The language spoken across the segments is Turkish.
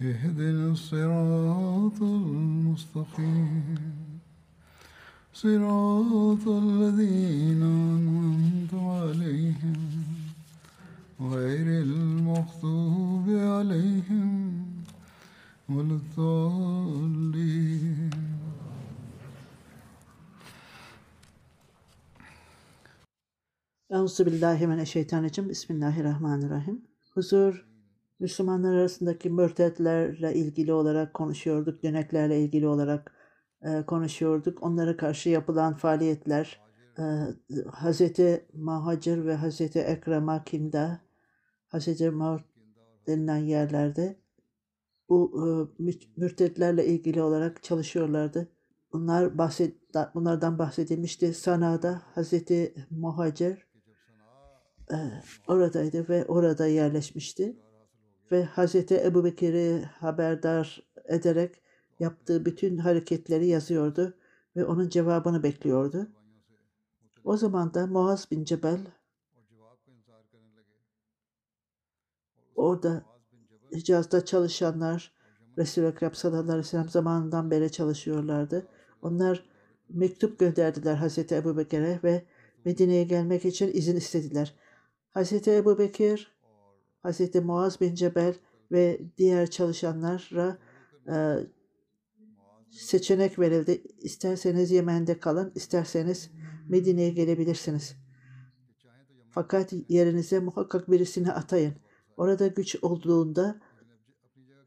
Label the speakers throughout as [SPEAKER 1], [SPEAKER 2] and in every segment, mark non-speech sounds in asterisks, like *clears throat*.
[SPEAKER 1] اهدنا الصراط المستقيم صراط الذين أنعمت عليهم غير المغضوب عليهم ولا الضالين
[SPEAKER 2] Euzubillahimineşşeytanirracim. Bismillahirrahmanirrahim. Huzur, Müslümanlar arasındaki mürtetlerle ilgili olarak konuşuyorduk, döneklerle ilgili olarak e, konuşuyorduk. Onlara karşı yapılan faaliyetler, e, Hz. Mahacir ve Hz. Ekrem Akim'de, Hz. Maud denilen yerlerde bu e, mü- mürtetlerle ilgili olarak çalışıyorlardı. Bunlar bahset, bunlardan bahsedilmişti. Sana'da Hz. Muhacir e, oradaydı ve orada yerleşmişti. Ve Hz. Ebu Bekir'i haberdar ederek yaptığı bütün hareketleri yazıyordu ve onun cevabını bekliyordu. O zaman da Muaz bin Cebel orada Hicaz'da çalışanlar Resul-i Ekrem sallallahu aleyhi ve zamanından beri çalışıyorlardı. Onlar mektup gönderdiler Hazreti Ebu Bekir'e ve Medine'ye gelmek için izin istediler. Hazreti Ebu Bekir, Hazreti Muaz bin Cebel ve diğer çalışanlara e, seçenek verildi. İsterseniz Yemen'de kalın, isterseniz Medine'ye gelebilirsiniz. Fakat yerinize muhakkak birisini atayın. Orada güç olduğunda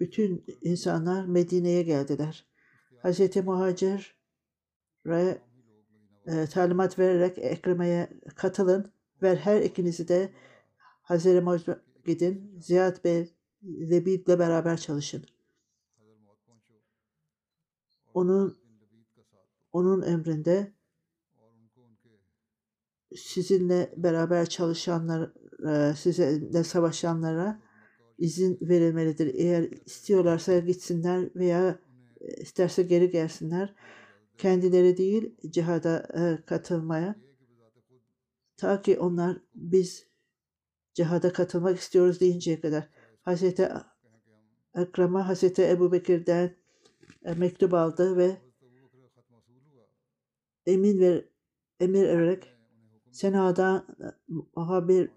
[SPEAKER 2] bütün insanlar Medine'ye geldiler. Hz. Muhacir e, talimat vererek Ekreme'ye katılın ve her ikinizi de Hz. Gidin. Ziyad Bey Lebib'le beraber çalışın. Onun onun emrinde sizinle beraber çalışanlar, e, sizinle savaşanlara izin verilmelidir. Eğer istiyorlarsa gitsinler veya e, isterse geri gelsinler. Kendileri değil cihada e, katılmaya. Ta ki onlar biz cihada katılmak istiyoruz deyinceye kadar. Hazreti Ekrem'e Hazreti Ebu Bekir'den e, mektup aldı ve emin ver, emir vererek Sena'dan muhabir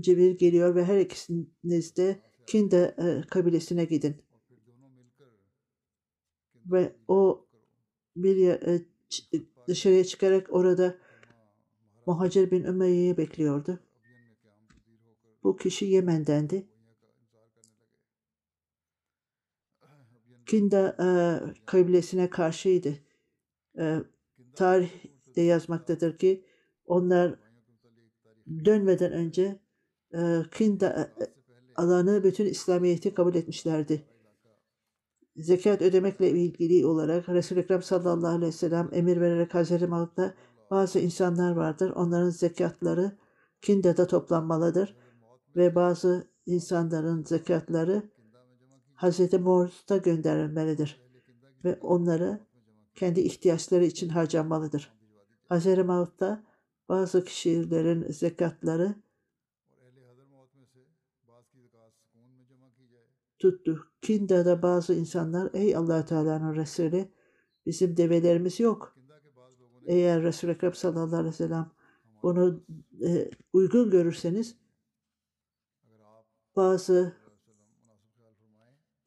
[SPEAKER 2] Cebir geliyor ve her ikisiniz de Kinde e, kabilesine gidin. Ve o bir e, dışarıya çıkarak orada Muhacir bin Ümeyye'yi bekliyordu. Bu kişi Yemen'dendi. Kinda e, kabilesine karşıydı. E, tarihte yazmaktadır ki onlar dönmeden önce e, Kinda e, alanı bütün İslamiyet'i kabul etmişlerdi. Zekat ödemekle ilgili olarak Resul-i Ekrem sallallahu aleyhi ve sellem emir vererek Hazreti Mahmud'da bazı insanlar vardır. Onların zekatları Kinda'da toplanmalıdır. Ve bazı insanların zekatları Hazreti Muhammed'a gönderilmelidir. Ve onları kendi ihtiyaçları için harcanmalıdır. Hazreti Mahmud'da bazı kişilerin zekatları tuttu. Kinda'da bazı insanlar ey allah Teala'nın Resulü bizim develerimiz yok. Eğer Resul-i Ekrem sallallahu aleyhi ve sellem bunu e, uygun görürseniz bazı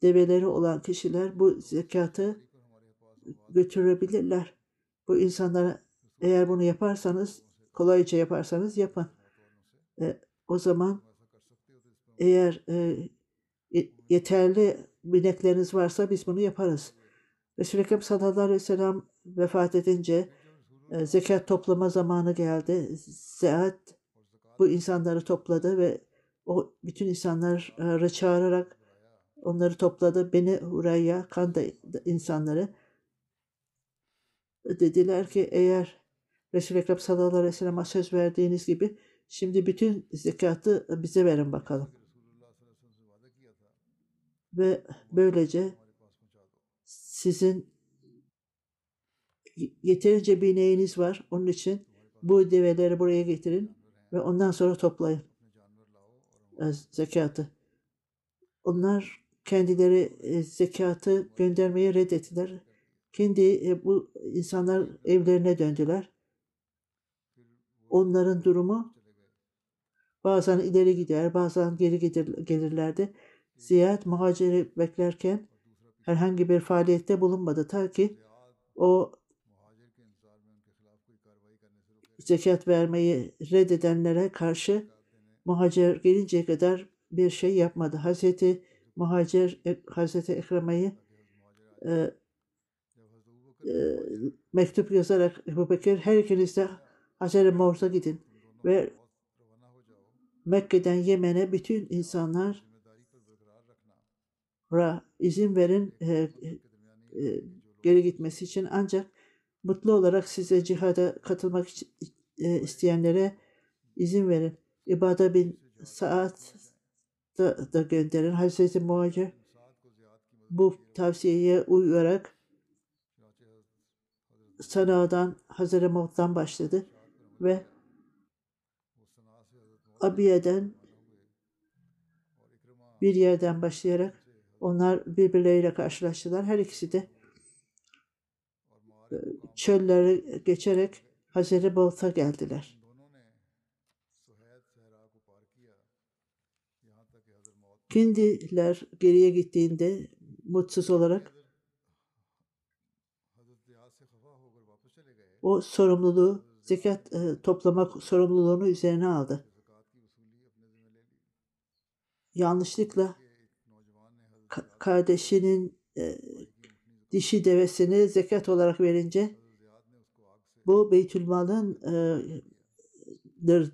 [SPEAKER 2] develeri olan kişiler bu zekatı götürebilirler. Bu insanlara eğer bunu yaparsanız, kolayca yaparsanız yapın. E, o zaman eğer e, yeterli binekleriniz varsa biz bunu yaparız. Resul-i Ekrem sallallahu aleyhi ve sellem vefat edince e, zekat toplama zamanı geldi. Zekat bu insanları topladı ve o bütün insanları çağırarak onları topladı. Beni Hureyya, Kanda insanları dediler ki eğer Resul-i Ekrem sallallahu aleyhi ve sellem'e söz verdiğiniz gibi şimdi bütün zekatı bize verin bakalım. Ve böylece sizin yeterince bir ineğiniz var. Onun için bu develeri buraya getirin ve ondan sonra toplayın zekatı. Onlar kendileri e, zekatı göndermeyi reddettiler. Kendi e, bu insanlar evlerine döndüler. Onların durumu bazen ileri gider, bazen geri gelirlerdi. Ziyad muhaciri beklerken herhangi bir faaliyette bulunmadı ta ki o zekat vermeyi reddedenlere karşı muhacir gelinceye kadar bir şey yapmadı. Hazreti muhacir Hazreti Ekreme'yi e, e, mektup yazarak Ebu Bekir her ikiniz de Hacer-i gidin ve Mekke'den Yemen'e bütün insanlar izin verin e, e, geri gitmesi için ancak mutlu olarak size cihada katılmak e, isteyenlere izin verin. İbada bin Saat da, da gönderin. Hazreti Muhacir bu tavsiyeye uyarak Sana'dan Hazreti Muht'tan başladı ve Abiye'den bir yerden başlayarak onlar birbirleriyle karşılaştılar. Her ikisi de e, çölleri geçerek Hazreti Bolt'a geldiler. Kendiler geriye gittiğinde mutsuz olarak o sorumluluğu zekat e, toplamak sorumluluğunu üzerine aldı. Yanlışlıkla ka- kardeşinin e, dişi devesini zekat olarak verince bu Beytülmal'ın e,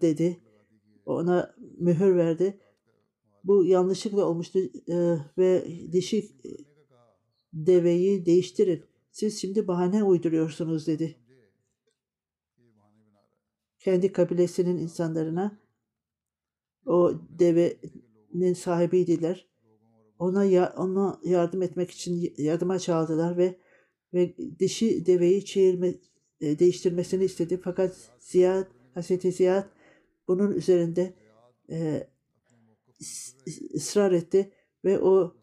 [SPEAKER 2] dedi. Ona mühür verdi. Bu yanlışlıkla olmuştu e, ve dişi deveyi değiştirin. Siz şimdi bahane uyduruyorsunuz dedi. Kendi kabilesinin insanlarına o devenin sahibiydiler. Ona ya, ona yardım etmek için yardıma çağırdılar ve ve dişi deveyi çevirme, e, değiştirmesini istedi. Fakat Ziyad, Hazreti Ziyad bunun üzerinde e, ısrar etti ve o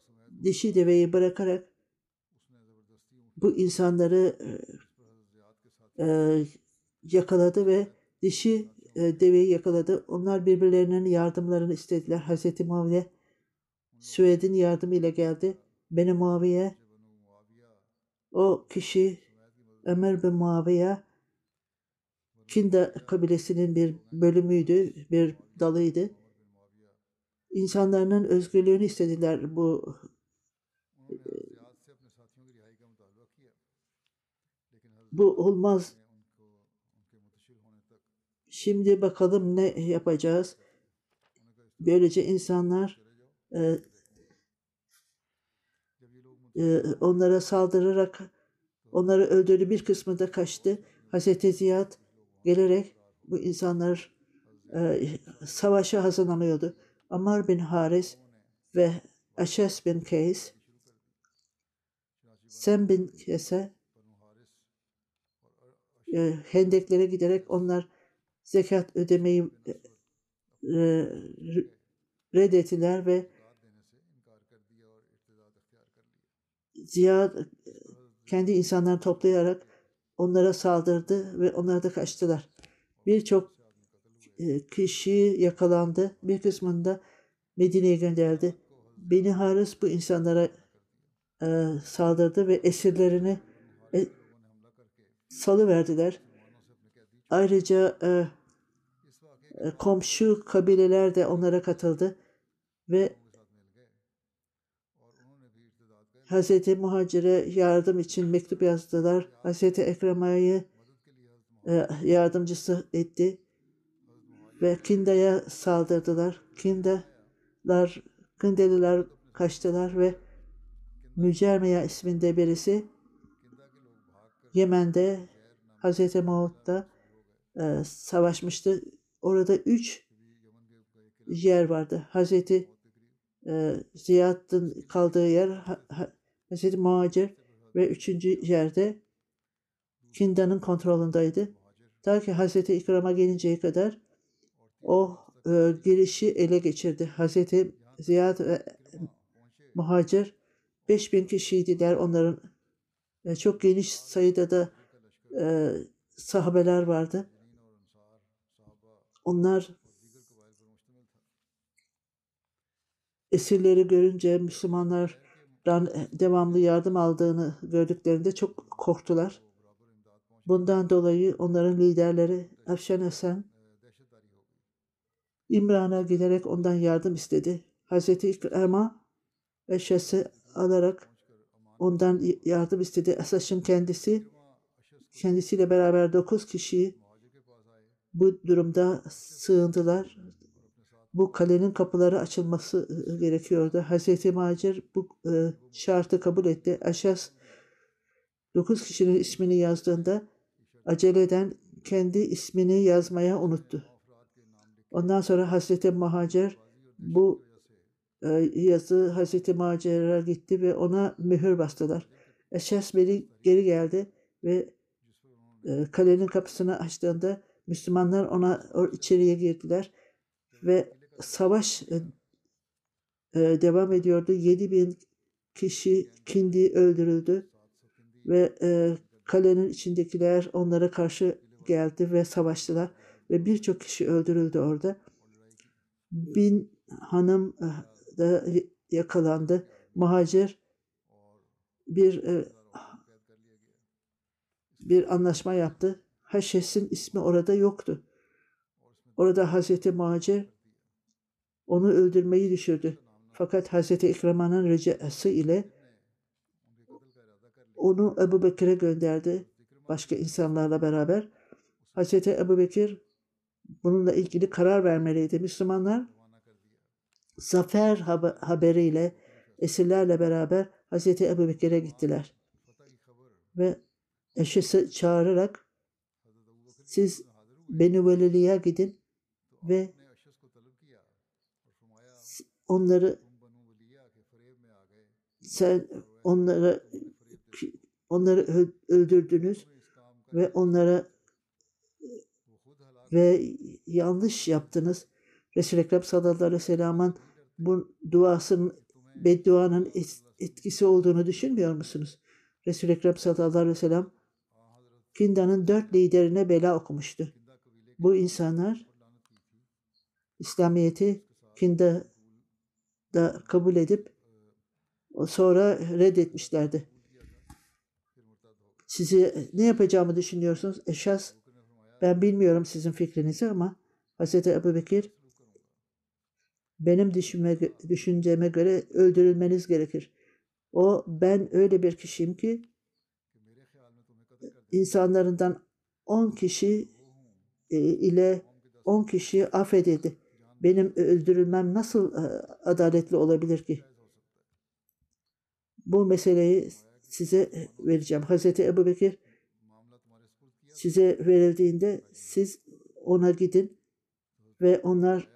[SPEAKER 2] dişi deveyi bırakarak bu insanları e, e, yakaladı ve dişi e, deveyi yakaladı. Onlar birbirlerinin yardımlarını istediler. Hazreti Muaviye Süed'in yardımıyla geldi. Beni Muaviye o kişi Ömer bin Muaviye Kinda kabilesinin bir bölümüydü, bir dalıydı insanların özgürlüğünü istediler bu bu olmaz. Şimdi bakalım ne yapacağız. Böylece insanlar e, e, onlara saldırarak onları öldürdü. Bir kısmı da kaçtı. Hazreti Ziyad gelerek bu insanlar e, savaşa hazırlanıyordu. Amar bin Haris ve Aşes bin Keys, Sem bin Kese e, hendeklere giderek onlar zekat ödemeyi e, reddettiler ve Ziyad kendi insanlarını toplayarak onlara saldırdı ve onlar da kaçtılar. Birçok kişi yakalandı. Bir kısmında Medine'ye gönderdi. Beni Haris bu insanlara e, saldırdı ve esirlerini e, salıverdiler. Ayrıca e, e, komşu kabileler de onlara katıldı ve Hz. Muhacir'e yardım için mektup yazdılar. Hz. Ekrema'yı e, yardımcısı etti ve Kinda'ya saldırdılar. Kindalar, Kindeliler kaçtılar ve Mücermeya isminde birisi Yemen'de Hz. Mahmud'da e, savaşmıştı. Orada üç yer vardı. Hz. E, Ziyad'ın kaldığı yer Hz. Muhacir ve üçüncü yerde Kinda'nın kontrolündeydi. Ta ki Hz. İkram'a gelinceye kadar o e, girişi ele geçirdi. Hz. Ziyad ve Muhacir 5000 kişiydiler. Onların e, çok geniş sayıda da e, sahabeler vardı. Onlar esirleri görünce Müslümanlardan devamlı yardım aldığını gördüklerinde çok korktular. Bundan dolayı onların liderleri Afşan Esen İmran'a giderek ondan yardım istedi. Hazreti İkrama eşyası alarak ondan yardım istedi. Esaş'ın kendisi kendisiyle beraber dokuz kişi bu durumda sığındılar. Bu kalenin kapıları açılması gerekiyordu. Hazreti Macir bu e, şartı kabul etti. Aşas dokuz kişinin ismini yazdığında aceleden kendi ismini yazmaya unuttu. Ondan sonra Hazreti Muhacir bu e, yazı Hazreti Muhacir'e gitti ve ona mühür bastılar. Eşes beni geri geldi ve e, kalenin kapısını açtığında Müslümanlar ona içeriye girdiler ve savaş e, e, devam ediyordu. 7 bin kişi kindi öldürüldü ve e, kalenin içindekiler onlara karşı geldi ve savaştılar ve birçok kişi öldürüldü orada. Bin hanım da yakalandı. Muhacir bir bir anlaşma yaptı. Haşes'in ismi orada yoktu. Orada Hazreti Muhacir onu öldürmeyi düşürdü. Fakat Hazreti İkrama'nın ricası ile onu Ebu Bekir'e gönderdi. Başka insanlarla beraber. Hazreti Ebu Bekir bununla ilgili karar vermeliydi. Müslümanlar zafer haberiyle esirlerle beraber Hazreti Ebu Bekir'e gittiler. Ve eşisi çağırarak siz Beni Velili'ye gidin ve onları sen onlara onları öldürdünüz ve onlara ve yanlış yaptınız. Resul-i Ekrem sallallahu aleyhi ve sellem'in bu duasının bedduanın etkisi olduğunu düşünmüyor musunuz? Resul-i Ekrem sallallahu aleyhi ve sellem Kinda'nın dört liderine bela okumuştu. Bu insanlar İslamiyet'i Kinda'da kabul edip sonra reddetmişlerdi. Sizi ne yapacağımı düşünüyorsunuz? Eşas ben bilmiyorum sizin fikrinizi ama Hz. Ebu Bekir benim düşünme, düşünceme göre öldürülmeniz gerekir. O ben öyle bir kişiyim ki insanlarından 10 kişi e, ile 10 kişi affedildi. Benim öldürülmem nasıl e, adaletli olabilir ki? Bu meseleyi size vereceğim. Hazreti Ebu Bekir size verildiğinde siz ona gidin ve onlar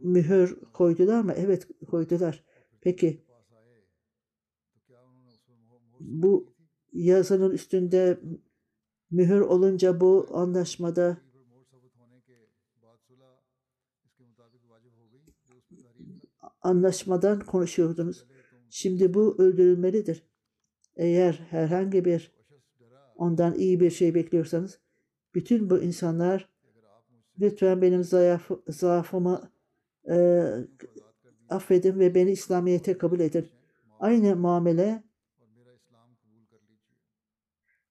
[SPEAKER 2] mühür koydular mı? Evet koydular. Peki bu yazının üstünde mühür olunca bu anlaşmada anlaşmadan konuşuyordunuz. Şimdi bu öldürülmelidir. Eğer herhangi bir ondan iyi bir şey bekliyorsanız bütün bu insanlar lütfen benim zayıf, zaafımı e, affedin ve beni İslamiyet'e kabul edin. Aynı muamele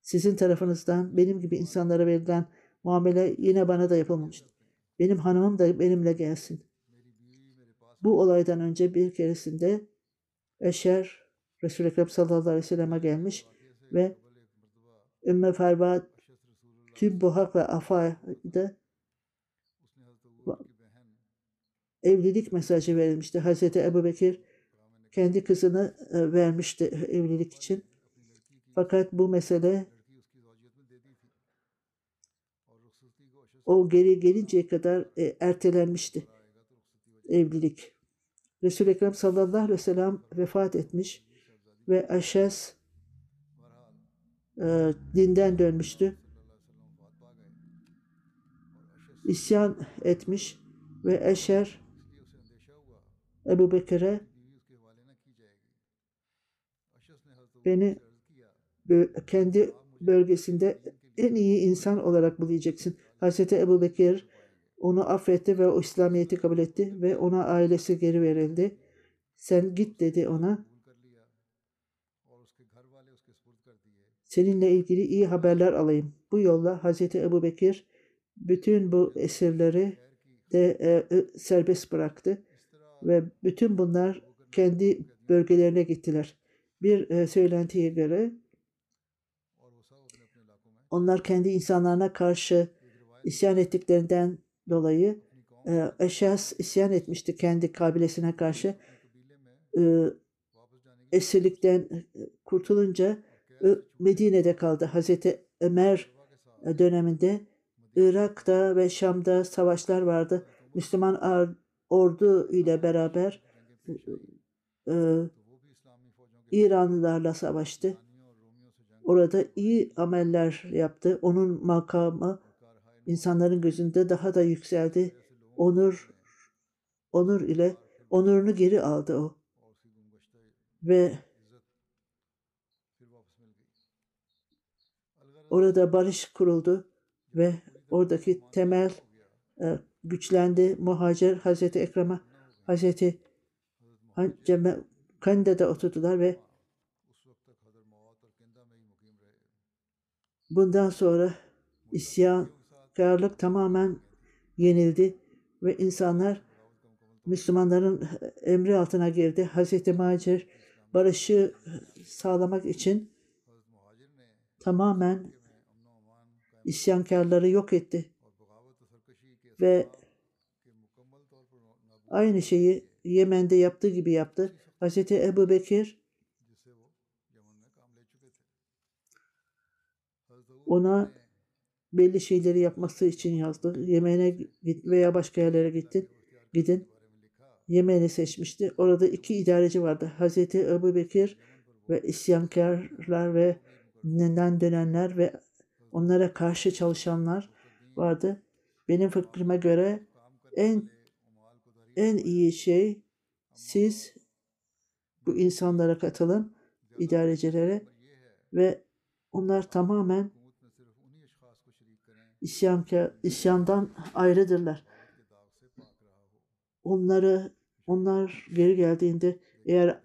[SPEAKER 2] Sizin tarafınızdan benim gibi insanlara verilen muamele yine bana da yapılmamıştır. Benim hanımım da benimle gelsin. Bu olaydan önce bir keresinde Eşer Resul-i Ekrem sallallahu aleyhi ve sellem'e gelmiş ve Ümmü Ferba tüm bu hak ve afayda evlilik mesajı verilmişti. Hazreti Ebu Bekir kendi kızını e, vermişti evlilik için. Fakat bu mesele o geri gelinceye kadar e, ertelenmişti evlilik. Resul-i Ekrem sallallahu aleyhi ve sellem vefat etmiş ve Aşes e, dinden dönmüştü. İsyan etmiş ve Eşer Ebu Bekir'e beni kendi bölgesinde en iyi insan olarak bulayacaksın. Hazreti Ebu Bekir onu affetti ve o İslamiyet'i kabul etti ve ona ailesi geri verildi. Sen git dedi ona. Seninle ilgili iyi haberler alayım. Bu yolla Hazreti Ebu Bekir bütün bu esirleri de e, e, serbest bıraktı ve bütün bunlar kendi bölgelerine gittiler. Bir e, söylentiye göre onlar kendi insanlarına karşı isyan ettiklerinden dolayı e, Eşas isyan etmişti kendi kabilesine karşı. E, esirlikten e, kurtulunca Medine'de kaldı. Hazreti Ömer e, döneminde Irak'ta ve Şam'da savaşlar vardı. Müslüman ordu ile beraber e, İranlılarla savaştı. Orada iyi ameller yaptı. Onun makamı insanların gözünde daha da yükseldi. Onur onur ile onurunu geri aldı o. Ve orada barış kuruldu ve oradaki temel e, güçlendi. Muhacir Hazreti Ekrem'e Hazreti Kande'de oturdular ve bundan sonra isyankarlık tamamen yenildi ve insanlar Müslümanların emri altına girdi. Hazreti Muhacir barışı sağlamak için tamamen isyankarları yok etti. Ve aynı şeyi Yemen'de yaptığı gibi yaptı. Hz. Ebu Bekir ona belli şeyleri yapması için yazdı. Yemen'e git veya başka yerlere gittin. Gidin. Yemen'i seçmişti. Orada iki idareci vardı. Hazreti Ebu Bekir ve isyankarlar ve neden dönenler ve onlara karşı çalışanlar vardı. Benim fikrime göre en en iyi şey siz bu insanlara katılın, idarecilere ve onlar tamamen isyankar, isyandan ayrıdırlar. Onları onlar geri geldiğinde eğer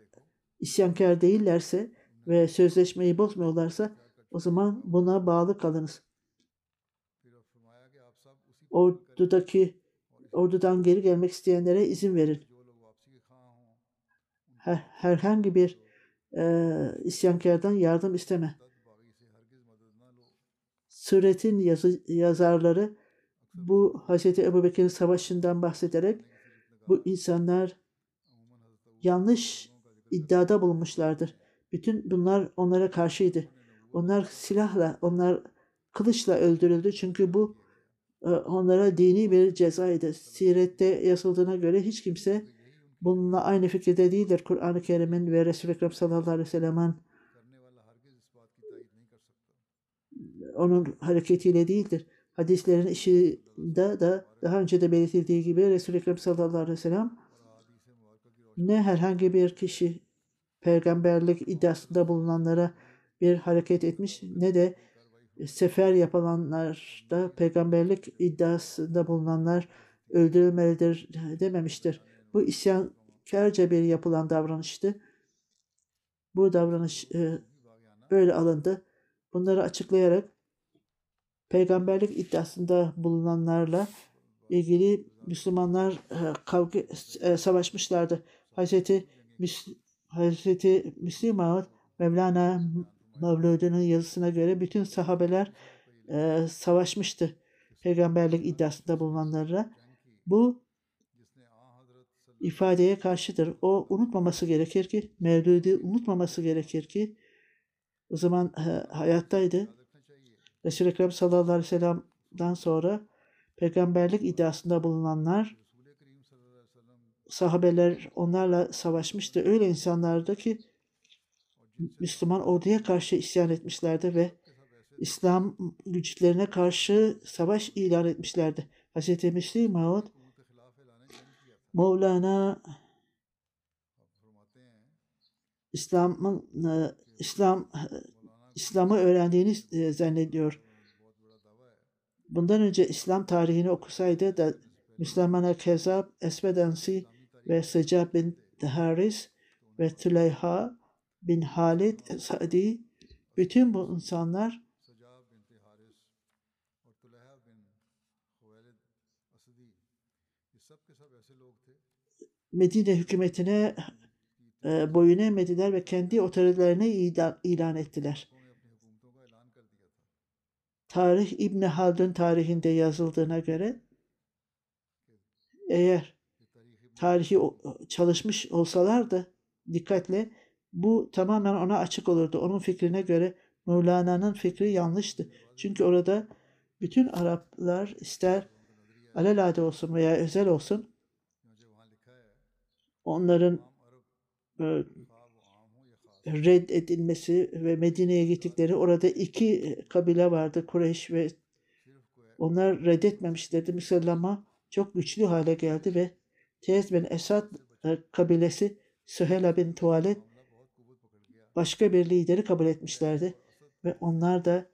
[SPEAKER 2] isyankar değillerse ve sözleşmeyi bozmuyorlarsa o zaman buna bağlı kalınız. Ordudaki ordudan geri gelmek isteyenlere izin verin. Her, herhangi bir e, isyankardan yardım isteme. Suretin yazı, yazarları bu Hz. Ebu Bekir'in savaşından bahsederek bu insanlar yanlış iddiada bulunmuşlardır. Bütün bunlar onlara karşıydı. Onlar silahla, onlar kılıçla öldürüldü. Çünkü bu e, onlara dini bir cezaydı. Sirette yazıldığına göre hiç kimse bununla aynı fikirde değildir. Kur'an-ı Kerim'in ve Resul-i Ekrem sallallahu aleyhi ve sellem'in onun hareketiyle değildir. Hadislerin işinde da daha önce de belirtildiği gibi Resul-i Ekrem sallallahu aleyhi ve sellem ne herhangi bir kişi peygamberlik iddiasında bulunanlara bir hareket etmiş ne de sefer yapılanlar da peygamberlik iddiasında bulunanlar öldürülmelidir dememiştir. Bu isyankarca bir yapılan davranıştı. Bu davranış e, böyle alındı Bunları açıklayarak peygamberlik iddiasında bulunanlarla ilgili Müslümanlar e, kavga e, savaşmışlardı. Hazreti Müs Hazreti Müslim Maud Mevlana Mevlud'un yazısına göre bütün sahabeler e, savaşmıştı peygamberlik iddiasında bulunanlarla. Bu ifadeye karşıdır. O unutmaması gerekir ki, Mevlud'u unutmaması gerekir ki o zaman e, hayattaydı. Resul-i Ekrem sallallahu aleyhi ve sellem'den sonra peygamberlik iddiasında bulunanlar sahabeler onlarla savaşmıştı. Öyle insanlardı ki Müslüman orduya karşı isyan etmişlerdi ve İslam güçlerine karşı savaş ilan etmişlerdi. Hz. Müslim Maud Mevlana İslam'ın e, İslam İslam'ı öğrendiğini e, zannediyor. Bundan önce İslam tarihini okusaydı da Müslümana Kezab, Esvedensi ve Secab bin Haris ve Tüleyha bin Halid Sa'di bütün bu insanlar Medine hükümetine e, boyun eğmediler ve kendi otoritelerine ilan, ilan ettiler. Tarih İbni Haldun tarihinde yazıldığına göre eğer tarihi çalışmış olsalardı dikkatle bu tamamen ona açık olurdu. Onun fikrine göre Mevlana'nın fikri yanlıştı. Çünkü orada bütün Araplar ister alelade olsun veya özel olsun onların e, reddedilmesi ve Medine'ye gittikleri orada iki kabile vardı Kureyş ve onlar reddetmemişlerdi. Müslüman çok güçlü hale geldi ve Tez bin Esad e, kabilesi Süheyla bin Tuvalet başka bir lideri kabul etmişlerdi. Ve onlar da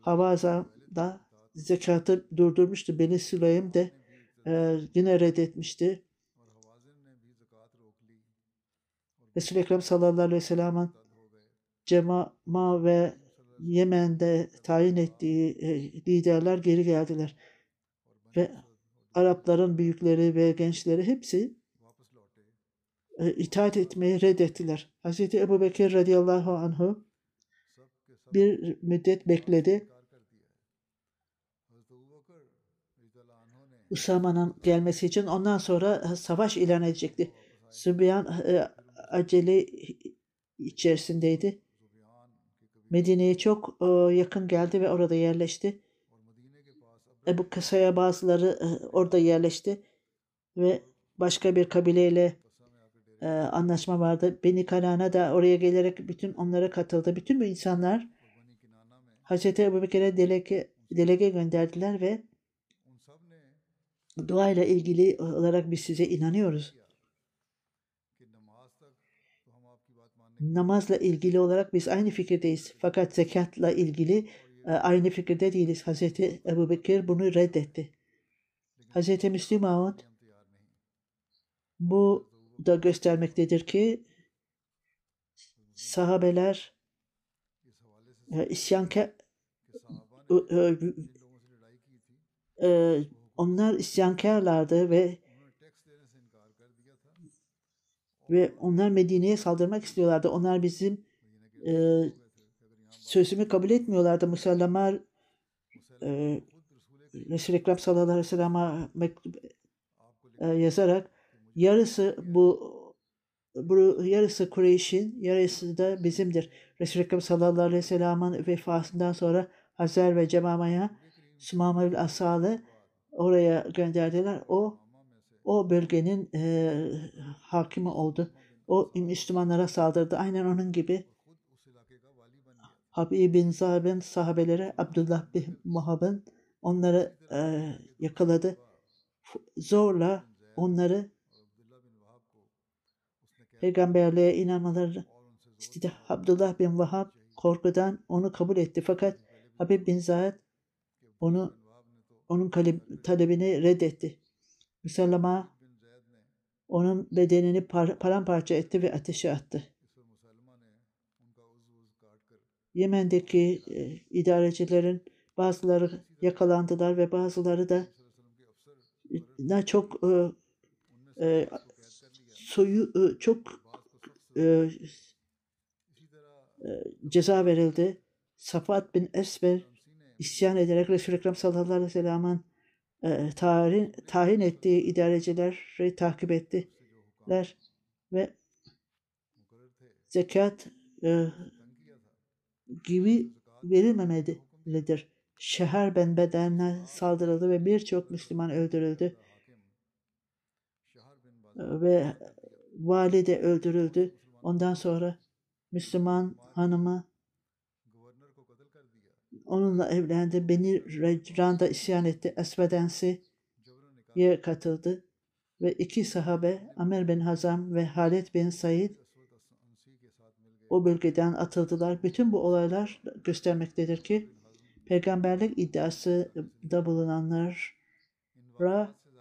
[SPEAKER 2] Havaza'da zekatı durdurmuştu. Beni Süleym de e, yine reddetmişti. Resul-i Ekrem sallallahu aleyhi ve sellem'in Cemama ve Yemen'de tayin ettiği e, liderler geri geldiler. Ve Arapların büyükleri ve gençleri hepsi e, itaat etmeyi reddettiler. Hz. Ebu Bekir radıyallahu anhu bir müddet bekledi. Usama'nın gelmesi için ondan sonra savaş ilan edecekti. Sübyan e, acele içerisindeydi. Medine'ye çok e, yakın geldi ve orada yerleşti. Ebu Kısa'ya bazıları e, orada yerleşti ve başka bir kabileyle e, anlaşma vardı. Beni Kanana da oraya gelerek bütün onlara katıldı. Bütün bu insanlar Hazreti Ebu Bekir'e delege, delege gönderdiler ve dua ile ilgili olarak biz size inanıyoruz. Namazla ilgili olarak biz aynı fikirdeyiz. Fakat zekatla ilgili e, aynı fikirde değiliz. Hazreti Ebu Bekir bunu reddetti. Hazreti Müslim Mahmud bu da göstermektedir ki sahabeler e, isyankar e, onlar isyankarlardı ve ve onlar Medine'ye saldırmak istiyorlardı. Onlar bizim e, sözümü kabul etmiyorlardı. Musallamlar e, Resul-i Ekrem sallallahu aleyhi ve sellem'e e, yazarak yarısı bu bu yarısı Kureyş'in, yarısı da bizimdir. Resul-i Ekrem sallallahu aleyhi ve sellem'in vefatından sonra Hazer ve Cemama'ya Sumama'ül Asal'ı oraya gönderdiler. O o bölgenin e, hakimi oldu. O Müslümanlara saldırdı. Aynen onun gibi Habib bin Zab'ın sahabeleri Abdullah bin Muhab'ın onları e, yakaladı. Zorla onları peygamberliğe inanmaları istedi. Abdullah bin Vahab korkudan onu kabul etti. Fakat Habib bin Zahid onu onun talebini reddetti. Müsellama onun bedenini par paramparça etti ve ateşe attı. Yemen'deki e, idarecilerin bazıları yakalandılar ve bazıları da ne çok e, e, soyu e, çok e, e, ceza verildi. Safat bin Esber isyan ederek Resul-i Ekrem sallallahu aleyhi ve sellem'in tayin, tayin ettiği idarecileri takip ettiler ve zekat e, gibi verilmemelidir. Şehir benbedenine saldırıldı ve birçok Müslüman öldürüldü. Ve vali de öldürüldü. Ondan sonra Müslüman hanımı onunla evlendi. Beni Rejran'da isyan etti. Esvedensi'ye katıldı. Ve iki sahabe Amer bin Hazam ve Halit bin Said o bölgeden atıldılar. Bütün bu olaylar göstermektedir ki peygamberlik iddiası da bulunanlara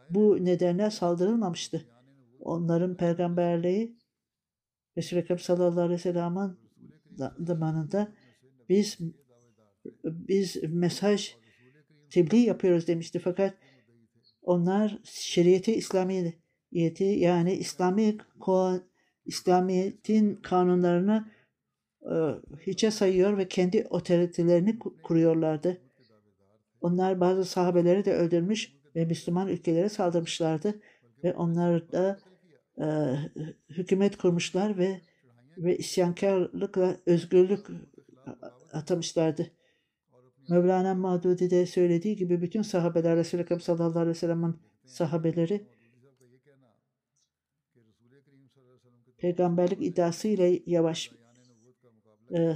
[SPEAKER 2] bu nedenle saldırılmamıştı. Onların peygamberliği Resul-i Ekrem sallallahu aleyhi ve sellem'in zamanında biz biz mesaj tebliğ yapıyoruz demişti fakat onlar şeriyeti İslamiyeti yani İslami İslamiyet'in kanunlarını e, hiçe sayıyor ve kendi otoritelerini kuruyorlardı. Onlar bazı sahabeleri de öldürmüş ve Müslüman ülkelere saldırmışlardı ve onlar da e, hükümet kurmuşlar ve ve isyankarlıkla özgürlük atamışlardı. Mevlana Madudi de söylediği gibi bütün sahabeler Ekrem sallallahu aleyhi ve sellem'in sahabeleri peygamberlik iddiası ile yavaş e,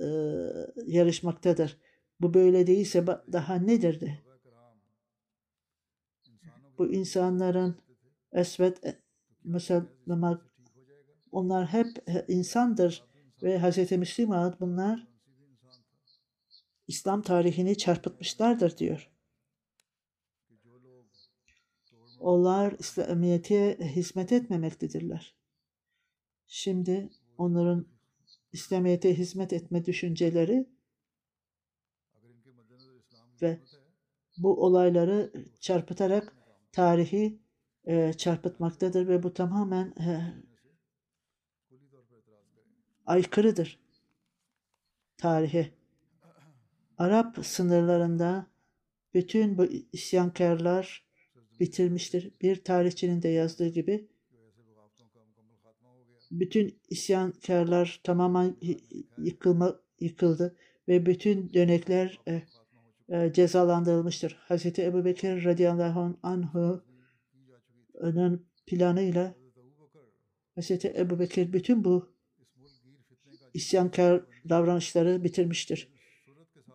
[SPEAKER 2] e, yarışmaktadır. Bu böyle değilse daha nedir de? Bu insanların esvet e, mesela onlar hep e, insandır ve Hz. Müslim bunlar İslam tarihini çarpıtmışlardır diyor. Onlar İslamiyet'e hizmet etmemektedirler. Şimdi onların İslamiyet'e hizmet etme düşünceleri ve bu olayları çarpıtarak tarihi e, çarpıtmaktadır ve bu tamamen aykırıdır tarihe. Arap sınırlarında bütün bu isyankarlar bitirmiştir. Bir tarihçinin de yazdığı gibi bütün isyankarlar tamamen yıkılma, yıkıldı ve bütün dönekler e, e, cezalandırılmıştır. Hz. Ebu Bekir radıyallahu anh'ın planıyla Hz. Ebu Bekir bütün bu isyankar davranışları bitirmiştir.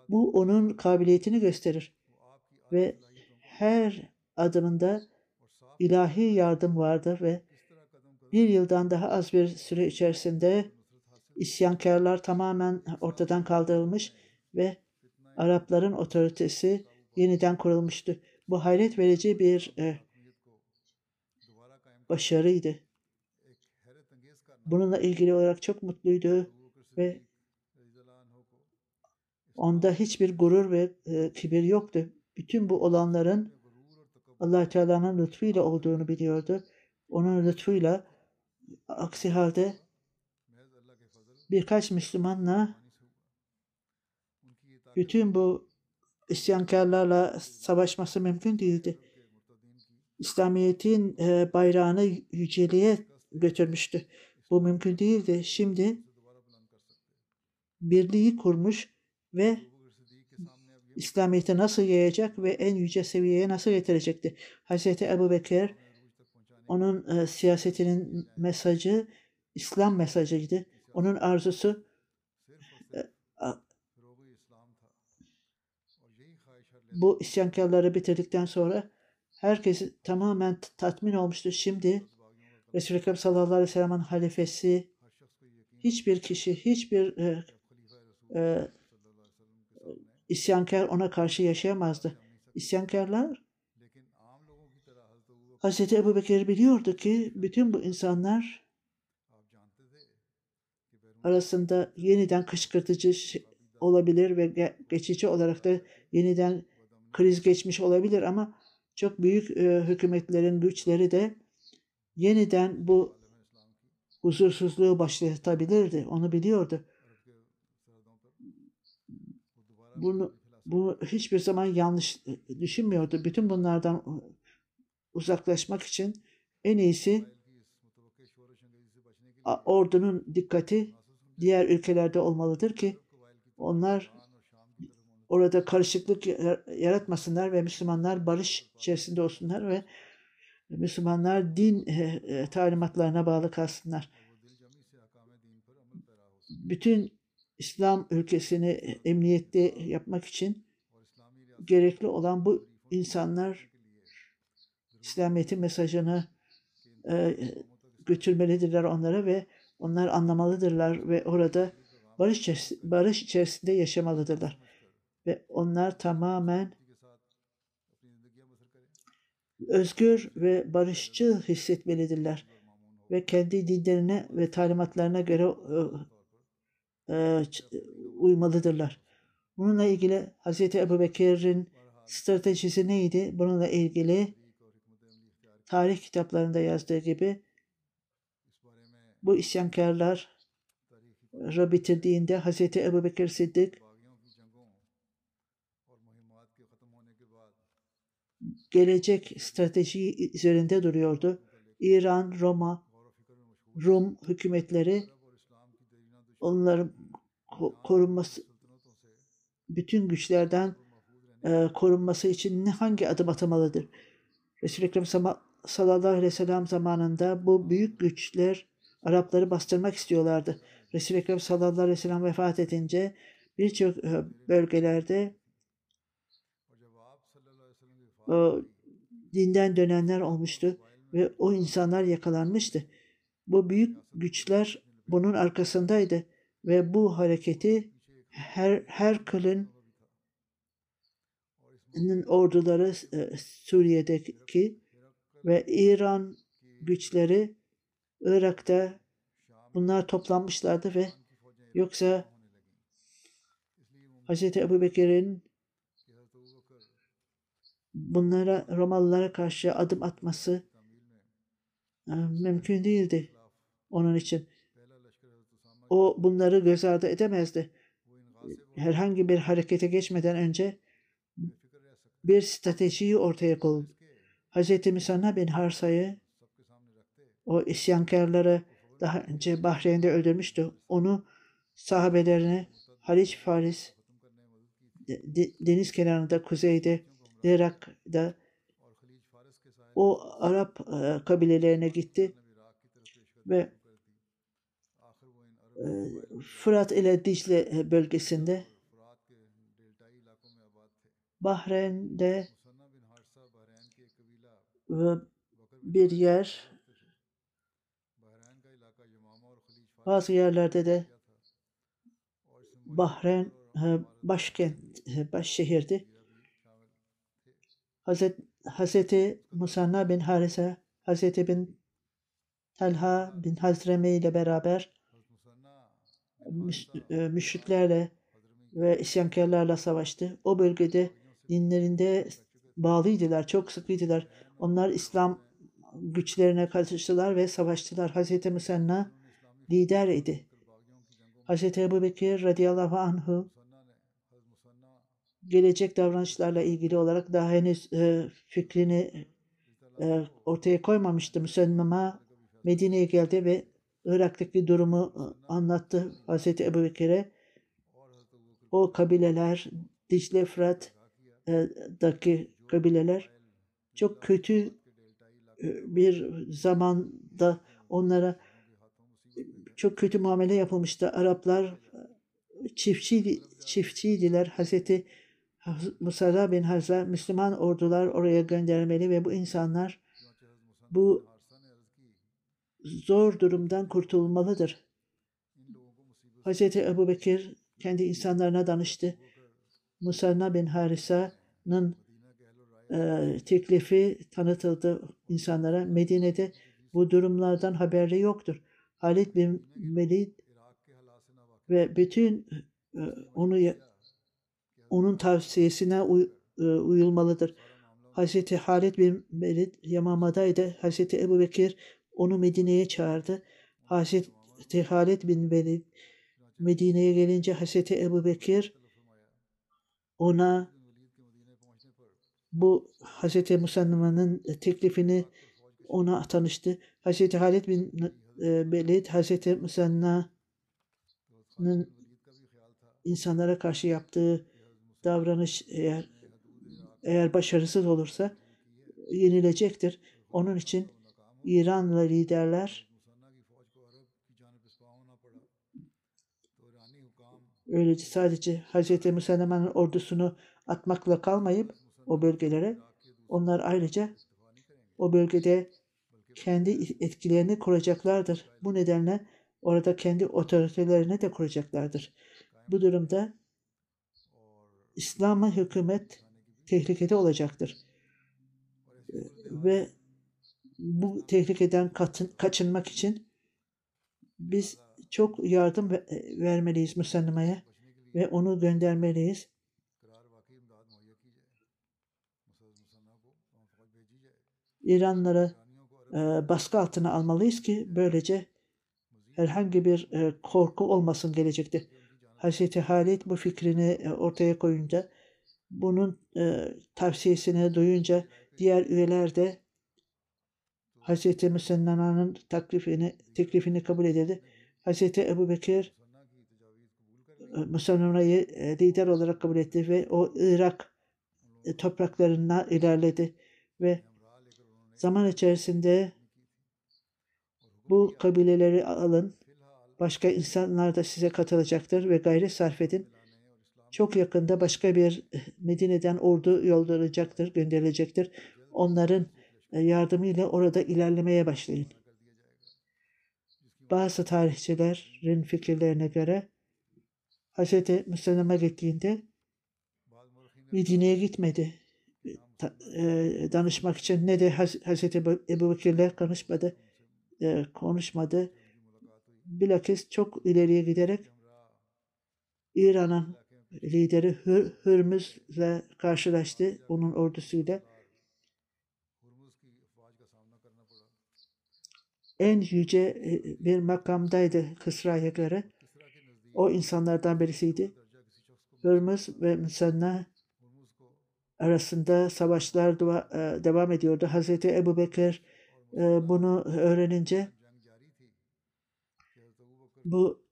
[SPEAKER 2] Bu onun kabiliyetini gösterir. Ve her adımında ilahi yardım vardır ve bir yıldan daha az bir süre içerisinde isyankarlar tamamen ortadan kaldırılmış ve Arapların otoritesi yeniden kurulmuştu. Bu hayret verici bir e, başarıydı. Bununla ilgili olarak çok mutluydu ve onda hiçbir gurur ve e, kibir yoktu. Bütün bu olanların allah Teala'nın lütfuyla olduğunu biliyordu. Onun lütfuyla aksi halde birkaç Müslümanla bütün bu isyankarlarla savaşması mümkün değildi. İslamiyet'in e, bayrağını yüceliğe götürmüştü. Bu mümkün değildi. Şimdi birliği kurmuş ve İslamiyet'i nasıl yayacak ve en yüce seviyeye nasıl getirecekti? Hz. Ebu Bekir onun e, siyasetinin mesajı İslam mesajıydı. Onun arzusu e, bu isyankarları bitirdikten sonra herkesi tamamen tatmin olmuştu. Şimdi Resul-i Ekrem sallallahu aleyhi ve sellem'in halifesi hiçbir kişi, hiçbir e, e, isyankar ona karşı yaşayamazdı. İsyankarlar Hz. Ebu Bekir biliyordu ki bütün bu insanlar arasında yeniden kışkırtıcı olabilir ve ge- geçici olarak da yeniden kriz geçmiş olabilir ama çok büyük e, hükümetlerin güçleri de yeniden bu huzursuzluğu başlatabilirdi. Onu biliyordu. Bunu bu hiçbir zaman yanlış düşünmüyordu. Bütün bunlardan uzaklaşmak için en iyisi ordunun dikkati diğer ülkelerde olmalıdır ki onlar orada karışıklık yar- yaratmasınlar ve Müslümanlar barış içerisinde olsunlar ve Müslümanlar din e, talimatlarına bağlı kalsınlar. Bütün İslam ülkesini emniyette yapmak için gerekli olan bu insanlar İslamiyet'in mesajını e, götürmelidirler onlara ve onlar anlamalıdırlar ve orada barış barış içerisinde yaşamalıdırlar. Ve onlar tamamen özgür ve barışçı hissetmelidirler. Ve kendi dinlerine ve talimatlarına göre e, e, uymalıdırlar. Bununla ilgili Hz. Ebu Bekir'in stratejisi neydi? Bununla ilgili tarih kitaplarında yazdığı gibi bu isyankarlar bitirdiğinde Hz. Ebu Bekir Siddik gelecek strateji üzerinde duruyordu. İran, Roma, Rum hükümetleri onların ko- korunması bütün güçlerden e, korunması için ne hangi adım atılmalıdır? Resul-i Ekrem sallallahu aleyhi ve sellem zamanında bu büyük güçler Arapları bastırmak istiyorlardı. Resul-i Ekrem sallallahu aleyhi ve sellem vefat edince birçok e, bölgelerde o dinden dönenler olmuştu ve o insanlar yakalanmıştı. Bu büyük güçler bunun arkasındaydı ve bu hareketi her her kılın orduları e, Suriye'deki ve İran güçleri Irak'ta bunlar toplanmışlardı ve yoksa Hz. Ebu Bekir'in bunlara Romalılara karşı adım atması e, mümkün değildi onun için. O bunları göz ardı edemezdi. Herhangi bir harekete geçmeden önce bir stratejiyi ortaya koydu. Hz. Müsanna bin Harsa'yı o isyankarları daha önce Bahreyn'de öldürmüştü. Onu sahabelerini Haliç Faris de- de- deniz kenarında kuzeyde Irak'da o Arap e, kabilelerine gitti ve e, Fırat ile Dicle bölgesinde Bahreyn'de bir yer bazı yerlerde de Bahreyn e, başkent, baş şehirdi. Hazret, Hazreti Musanna bin Harise, Hazreti bin Talha bin Hazreme ile beraber müş- e, müşriklerle ve isyankarlarla savaştı. O bölgede dinlerinde bağlıydılar, çok sıkıydılar. Onlar İslam güçlerine katıştılar ve savaştılar. Hazreti Musanna lider idi. Hazreti Ebu Bekir radıyallahu anhu gelecek davranışlarla ilgili olarak daha henüz e, fikrini e, ortaya koymamıştı. Müslüman'a Medine'ye geldi ve Irak'taki durumu e, anlattı Hazreti Ebu Bekir'e. O kabileler, Dicle Fırat'daki kabileler çok kötü e, bir zamanda onlara çok kötü muamele yapılmıştı. Araplar çiftçi çiftçiydiler. Hazreti Musara bin Hazra Müslüman ordular oraya göndermeli ve bu insanlar bu zor durumdan kurtulmalıdır. Hazreti Ebu Bekir kendi insanlarına danıştı. Musanna bin Harisa'nın e, teklifi tanıtıldı insanlara. Medine'de bu durumlardan haberi yoktur. Halid bin Velid ve bütün e, onu onun tavsiyesine uy- e, uyulmalıdır. Hazreti Halid bin Velid Yamamada'ydı. Hazreti Ebu Bekir onu Medine'ye çağırdı. Hazreti Halid bin Velid Medine'ye gelince Hazreti Ebu Bekir ona bu Hazreti Musannıma'nın teklifini ona tanıştı. Hazreti Halid bin e, Velid Hazreti Musanna'nın insanlara karşı yaptığı davranış eğer eğer başarısız olursa yenilecektir. Onun için İranlı liderler öylece sadece Hazreti Musa'nın ordusunu atmakla kalmayıp o bölgelere onlar ayrıca o bölgede kendi etkilerini kuracaklardır. Bu nedenle orada kendi otoritelerini de kuracaklardır. Bu durumda İslam'a hükümet tehlikede olacaktır. Ve bu tehlikeden katın- kaçınmak için biz çok yardım ve- vermeliyiz Müslümaya ve onu göndermeliyiz. İranlara e, baskı altına almalıyız ki böylece herhangi bir e, korku olmasın gelecekte. Hazreti Halid bu fikrini e, ortaya koyunca bunun e, tavsiyesini duyunca diğer üyeler de Hazreti Müsennana'nın teklifini, teklifini kabul edildi. Hazreti Ebu Bekir e, Müsennana'yı e, lider olarak kabul etti ve o Irak topraklarına ilerledi ve zaman içerisinde bu kabileleri alın, başka insanlar da size katılacaktır ve gayret sarf edin. Çok yakında başka bir eh, Medine'den ordu yollanacaktır, gönderilecektir. Onların e, yardımıyla orada ilerlemeye başlayın. Bazı tarihçilerin fikirlerine göre Hz. Müslüman'a gittiğinde Medine'ye gitmedi. Ta- e, danışmak için ne de Hz. Ebu Bekir'le konuşmadı, konuşmadı. Bilakis çok ileriye giderek İran'ın lideri Hür, Hürmüz'le karşılaştı, onun ordusuyla. En yüce e, bir makamdaydı Kısra'ya göre. O insanlardan birisiydi. Hürmüz ve Müsenna arasında savaşlar e, devam ediyordu. Hazreti Ebu Bekir e, bunu öğrenince bu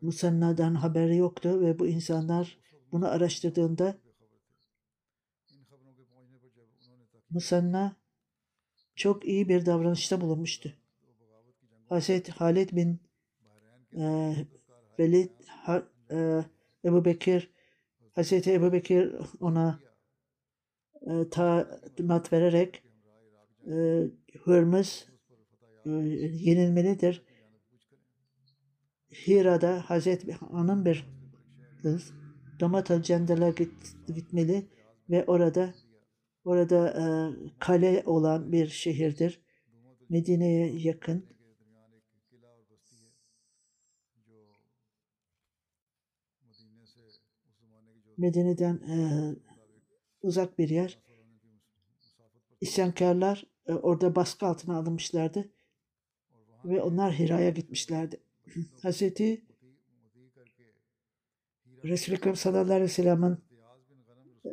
[SPEAKER 2] Musanna'dan haberi yoktu ve bu insanlar bunu araştırdığında Musanna çok iyi bir davranışta bulunmuştu. Hazreti Halid bin e, Velid ha, e, Ebu Bekir Hazreti Ebu Bekir ona e, talimat vererek e, Hürmüz e, yenilmelidir. Hira'da Hazreti Hanım bir kız Domata Cendel'e git, gitmeli ve orada orada e, kale olan bir şehirdir. Medine'ye yakın. Medine'den e, uzak bir yer. İsyankarlar e, orada baskı altına alınmışlardı ve onlar Hira'ya gitmişlerdi. Hazreti Resulü Ekrem sallallahu aleyhi ve sellem'in e,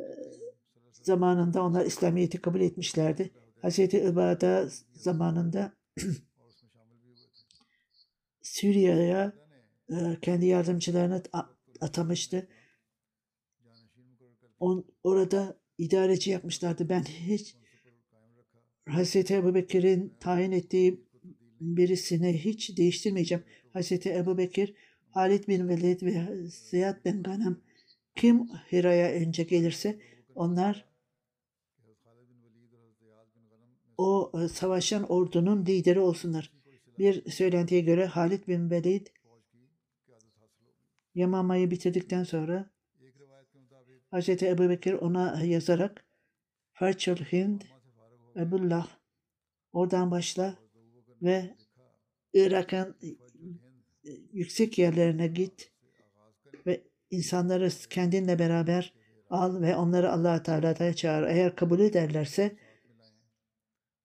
[SPEAKER 2] zamanında onlar İslamiyet'i kabul etmişlerdi. Hazreti İbada zamanında *clears throat* Suriye'ye e, kendi yardımcılarını atamıştı. On, orada idareci yapmışlardı. Ben hiç Hazreti Ebu Bekir'in tayin ettiği birisini hiç değiştirmeyeceğim. Hazreti Ebu Bekir, Halid bin Velid ve Ziyad bin Ganam kim Hira'ya önce gelirse onlar o e, savaşan ordunun lideri olsunlar. Bir söylentiye göre Halid bin Velid Yamama'yı bitirdikten sonra Hz. Ebu Bekir ona yazarak Farçul Hind Ebullah oradan başla ve Irak'ın yüksek yerlerine git ve insanları kendinle beraber al ve onları allah Teala'ya çağır. Eğer kabul ederlerse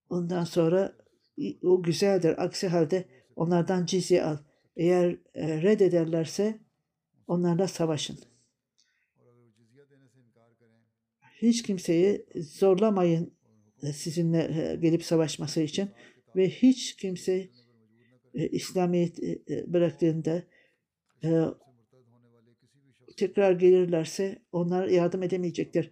[SPEAKER 2] ondan sonra o güzeldir. Aksi halde onlardan cizye al. Eğer e, reddederlerse onlarla savaşın. Hiç kimseyi zorlamayın e, sizinle e, gelip savaşması için ve hiç kimse e, İslamiyet e, e, bıraktığında e, tekrar gelirlerse onlar yardım edemeyecektir.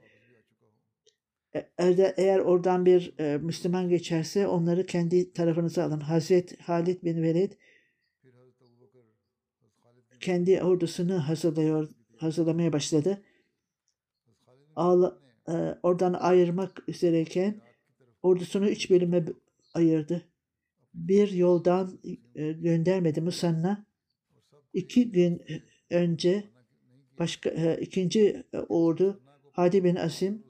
[SPEAKER 2] Eğer, oradan bir Müslüman geçerse onları kendi tarafınıza alın. Hazret Halid bin Velid kendi ordusunu hazırlıyor, hazırlamaya başladı. Oradan ayırmak üzereyken ordusunu üç bölüme ayırdı. Bir yoldan e, göndermedi Musanna. İki gün önce başka e, ikinci e, ordu Hadi bin Asim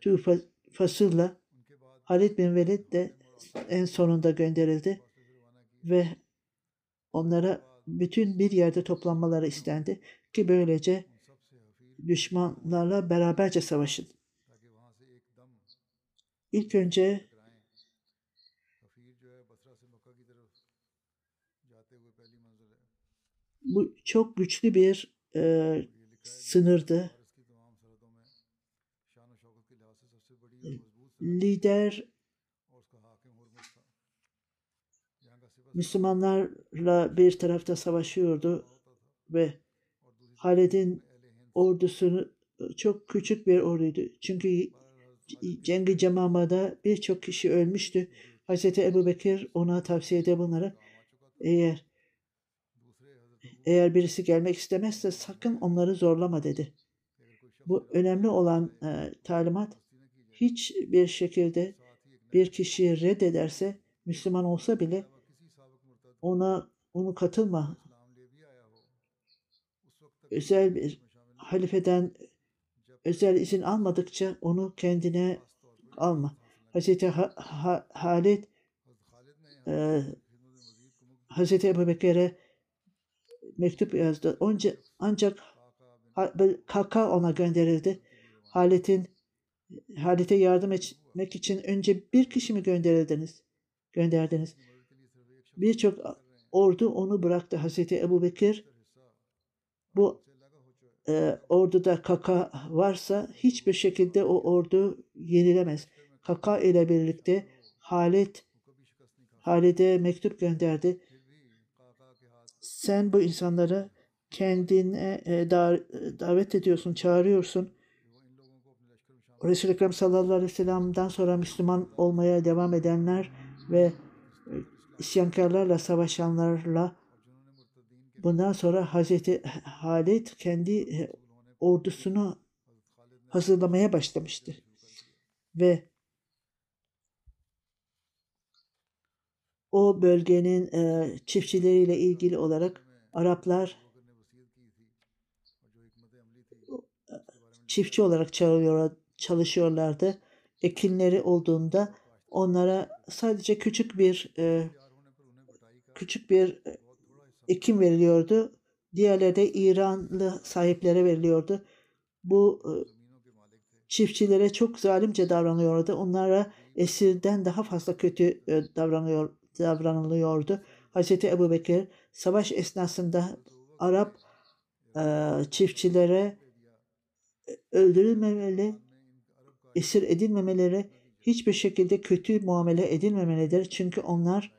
[SPEAKER 2] Tufa Fasıl'la Halid bin Velid de en sonunda gönderildi ve onlara bütün bir yerde toplanmaları istendi ki böylece düşmanlarla beraberce savaşın. İlk önce bu çok güçlü bir e, sınırdı. Lider Müslümanlarla bir tarafta savaşıyordu ve Halid'in ordusunu çok küçük bir orduydu. Çünkü Cengi Cemama'da birçok kişi ölmüştü. Hz. Ebu Bekir ona tavsiyede bulunarak eğer eğer birisi gelmek istemezse sakın onları zorlama dedi. Bu önemli olan e, talimat hiçbir şekilde bir kişiyi reddederse Müslüman olsa bile ona onu katılma. Özel bir halifeden özel izin almadıkça onu kendine alma. Hazreti ha- ha- Halid e, Hazreti Ebu Bekir'e mektup yazdı. Onca, ancak Kaka ona gönderildi. Halit'in Halit'e yardım etmek için önce bir kişi mi gönderildiniz? Gönderdiniz. Birçok ordu onu bıraktı. Hazreti Ebu Bekir bu e, orduda Kaka varsa hiçbir şekilde o ordu yenilemez. Kaka ile birlikte Halit Halid'e mektup gönderdi. Sen bu insanları kendine e, da- davet ediyorsun, çağırıyorsun. Resul-i Ekrem sallallahu aleyhi ve sellem'den sonra Müslüman olmaya devam edenler ve e, isyankarlarla savaşanlarla bundan sonra Hazreti Halid kendi e, ordusunu hazırlamaya başlamıştı. Ve o bölgenin e, çiftçileriyle ilgili olarak Araplar çiftçi olarak çalışıyor, çalışıyorlardı. Ekinleri olduğunda onlara sadece küçük bir e, küçük bir e, ekim veriliyordu. Diğerleri de İranlı sahiplere veriliyordu. Bu e, çiftçilere çok zalimce davranıyordu. Onlara esirden daha fazla kötü e, davranıyor davranılıyordu. Hazreti Ebu Bekir savaş esnasında Arap e, çiftçilere öldürülmemeli, esir edilmemeleri, hiçbir şekilde kötü muamele edilmemelidir. Çünkü onlar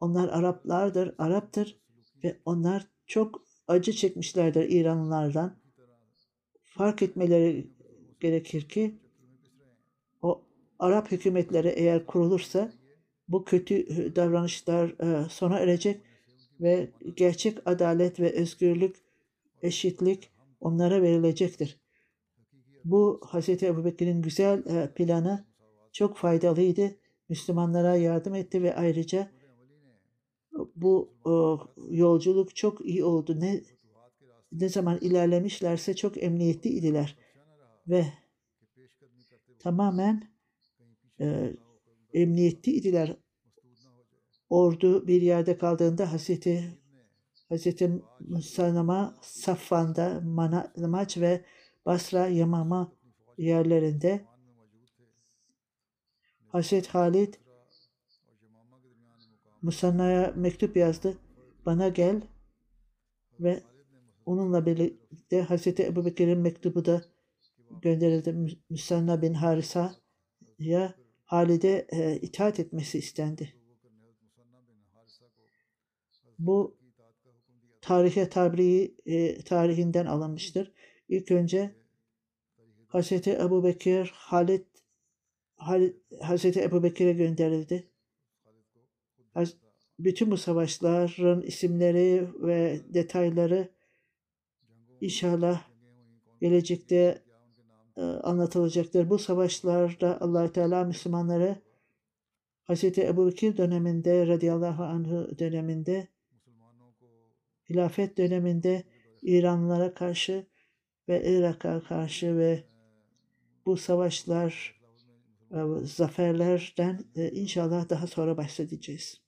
[SPEAKER 2] onlar Araplardır, Araptır ve onlar çok acı çekmişlerdir İranlılardan. Fark etmeleri gerekir ki o Arap hükümetleri eğer kurulursa bu kötü davranışlar e, sona erecek ve gerçek adalet ve özgürlük, eşitlik onlara verilecektir. Bu Hz. Ebubekir'in güzel e, planı çok faydalıydı. Müslümanlara yardım etti ve ayrıca bu e, yolculuk çok iyi oldu. Ne ne zaman ilerlemişlerse çok emniyetli idiler ve tamamen e, emniyetli idiler. Ordu bir yerde kaldığında Hazreti Hz. Musanama, Safvan'da, Manamaç ve Basra, Yamama yerlerinde Hz. Halid Musanna'ya mektup yazdı. Bana gel ve onunla birlikte Hz. Ebu Bekir'in mektubu da gönderildi. Müsanna bin Harisa'ya Halid'e e, itaat etmesi istendi. Bu tarihe tabriği e, tarihinden alınmıştır. İlk önce Hz. Ebu Bekir Halid, Halid Hz. Ebu Bekir'e gönderildi. Bütün bu savaşların isimleri ve detayları inşallah gelecekte anlatılacaktır. Bu savaşlarda allah Teala Müslümanları Hz. Ebu Bekir döneminde, radıyallahu anh'ı döneminde, hilafet döneminde İranlılara karşı ve Irak'a karşı ve bu savaşlar, e, zaferlerden e, inşallah daha sonra bahsedeceğiz.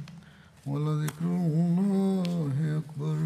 [SPEAKER 1] ولذكر الله أكبر.